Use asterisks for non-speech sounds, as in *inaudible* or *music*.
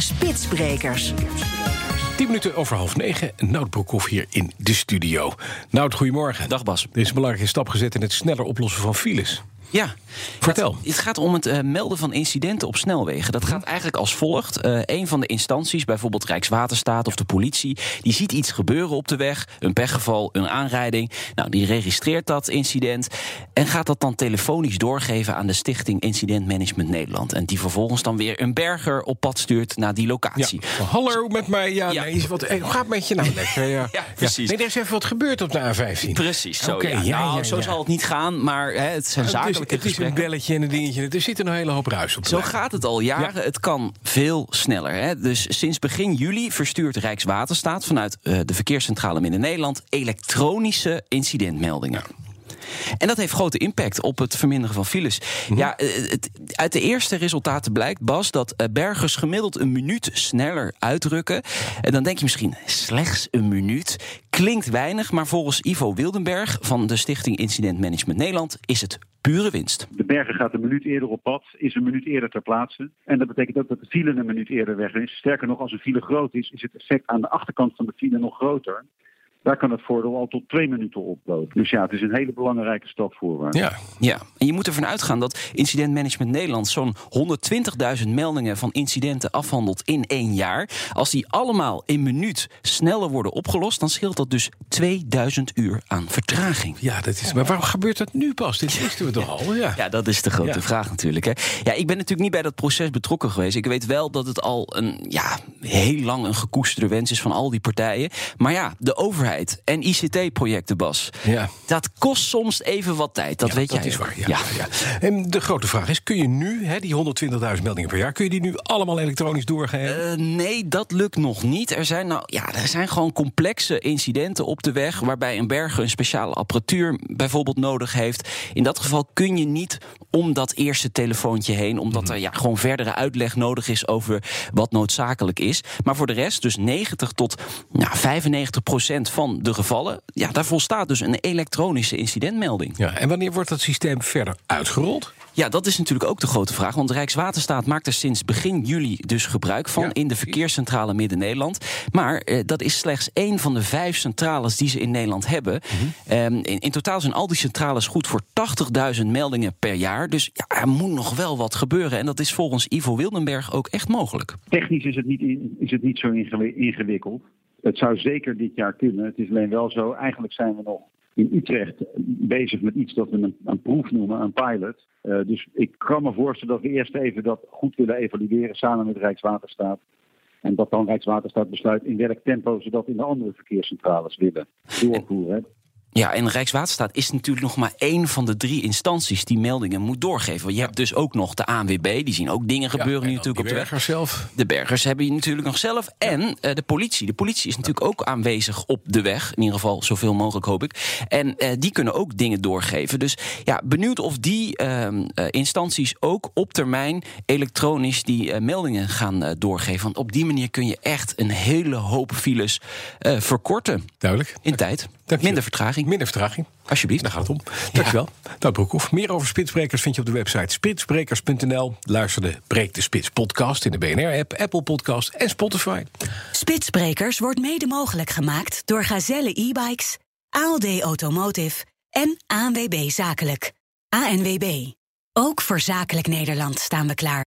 Spitsbrekers. 10 minuten over half negen. Nout Broekhoff hier in de studio. Nout, goedemorgen. Dag Bas. Er is een belangrijke stap gezet in het sneller oplossen van files. Ja. Vertel. Het, het gaat om het uh, melden van incidenten op snelwegen. Dat gaat eigenlijk als volgt. Uh, een van de instanties, bijvoorbeeld Rijkswaterstaat of de politie... die ziet iets gebeuren op de weg, een pechgeval, een aanrijding. Nou, die registreert dat incident... en gaat dat dan telefonisch doorgeven aan de Stichting Incident Management Nederland. En die vervolgens dan weer een berger op pad stuurt naar die locatie. Ja. Hallo met mij. Ja, ja. Nee, wat, hoe gaat het met je nou lekker? Ja, ja *laughs* precies. Nee, er is even wat gebeurd op de A15. Precies, zo. Nou, zo zal het niet gaan, maar hè, het zijn het is, het is een belletje en een dingetje. Er zit een hele hoop ruis op. Zo lijn. gaat het al jaren. Het kan veel sneller. Hè? Dus sinds begin juli verstuurt Rijkswaterstaat vanuit uh, de verkeerscentrale Midden-Nederland elektronische incidentmeldingen. En dat heeft grote impact op het verminderen van files. Mhm. Ja, het, uit de eerste resultaten blijkt, Bas, dat eh, bergers gemiddeld een minuut sneller uitrukken. En dan denk je misschien, slechts een minuut. Klinkt weinig, maar volgens Ivo Wildenberg van de Stichting Incident Management Nederland is het pure winst. De berger gaat een minuut eerder op pad, is een minuut eerder ter plaatse. En dat betekent ook dat de file een minuut eerder weg is. Sterker nog, als een file groot is, is het effect aan de achterkant van de file nog groter. Daar kan het voordeel al tot twee minuten oplopen. Dus ja, het is een hele belangrijke stap voorwaarts. Ja. ja, en je moet ervan uitgaan dat Incident Management Nederland zo'n 120.000 meldingen van incidenten afhandelt in één jaar. Als die allemaal in minuut sneller worden opgelost, dan scheelt dat dus 2000 uur aan vertraging. Ja, dat is. Maar waarom gebeurt dat nu pas? Dit wisten we toch al? Ja, ja dat is de grote ja. vraag natuurlijk. Hè. Ja, ik ben natuurlijk niet bij dat proces betrokken geweest. Ik weet wel dat het al een ja, heel lang een gekoesterde wens is van al die partijen. Maar ja, de overheid en ICT-projecten, Bas. Ja. Dat kost soms even wat tijd, dat ja, weet dat jij. is waar, ja, ja. En de grote vraag is, kun je nu, hè, die 120.000 meldingen per jaar... kun je die nu allemaal elektronisch doorgeven? Uh, nee, dat lukt nog niet. Er zijn, nou, ja, er zijn gewoon complexe incidenten op de weg... waarbij een berger een speciale apparatuur bijvoorbeeld nodig heeft. In dat geval kun je niet om dat eerste telefoontje heen... omdat er ja, gewoon verdere uitleg nodig is over wat noodzakelijk is. Maar voor de rest, dus 90 tot nou, 95 procent van de gevallen... ja, daar volstaat dus een elektronische incidentmelding. Ja, en wanneer wordt dat systeem verder uitgerold? Ja, dat is natuurlijk ook de grote vraag. Want Rijkswaterstaat maakt er sinds begin juli dus gebruik van... Ja. in de verkeerscentrale Midden-Nederland. Maar eh, dat is slechts één van de vijf centrales die ze in Nederland hebben. Mhm. Um, in, in, totaal zijn al die centrales goed voor 80.000 meldingen per jaar. Dus ja, er moet nog wel wat gebeuren. En dat is volgens Ivo Wildenberg ook echt mogelijk. Technisch is het niet, in, is het niet zo ingewikkeld. Het zou zeker dit jaar kunnen. Het is alleen wel zo, eigenlijk zijn we nog in Utrecht bezig met iets dat we een, een proef noemen, een pilot. Uh, dus ik kan me voorstellen dat we eerst even dat goed willen evalueren samen met Rijkswaterstaat. En dat dan Rijkswaterstaat besluit in welk tempo ze dat in de andere verkeerscentrales willen doorvoeren. Ja, en Rijkswaterstaat is natuurlijk nog maar één van de drie instanties die meldingen moet doorgeven. Want je hebt dus ook nog de ANWB, die zien ook dingen gebeuren ja, nu natuurlijk op de weg. bergers zelf. De bergers hebben je natuurlijk nog zelf. En uh, de politie. De politie is natuurlijk ook aanwezig op de weg. In ieder geval zoveel mogelijk, hoop ik. En uh, die kunnen ook dingen doorgeven. Dus ja, benieuwd of die uh, instanties ook op termijn elektronisch die meldingen gaan doorgeven. Want op die manier kun je echt een hele hoop files verkorten. Duidelijk. In tijd. Dank Minder vertraging. Minder vertraging. Alsjeblieft. Daar gaat het om. Dankjewel. Ja. Nou, Broekhoff. Meer over Spitsbrekers vind je op de website spitsbrekers.nl. Luister de Breek de Spits podcast in de BNR-app, Apple Podcast en Spotify. Spitsbrekers wordt mede mogelijk gemaakt door Gazelle e-bikes, ALD Automotive en ANWB Zakelijk. ANWB. Ook voor Zakelijk Nederland staan we klaar.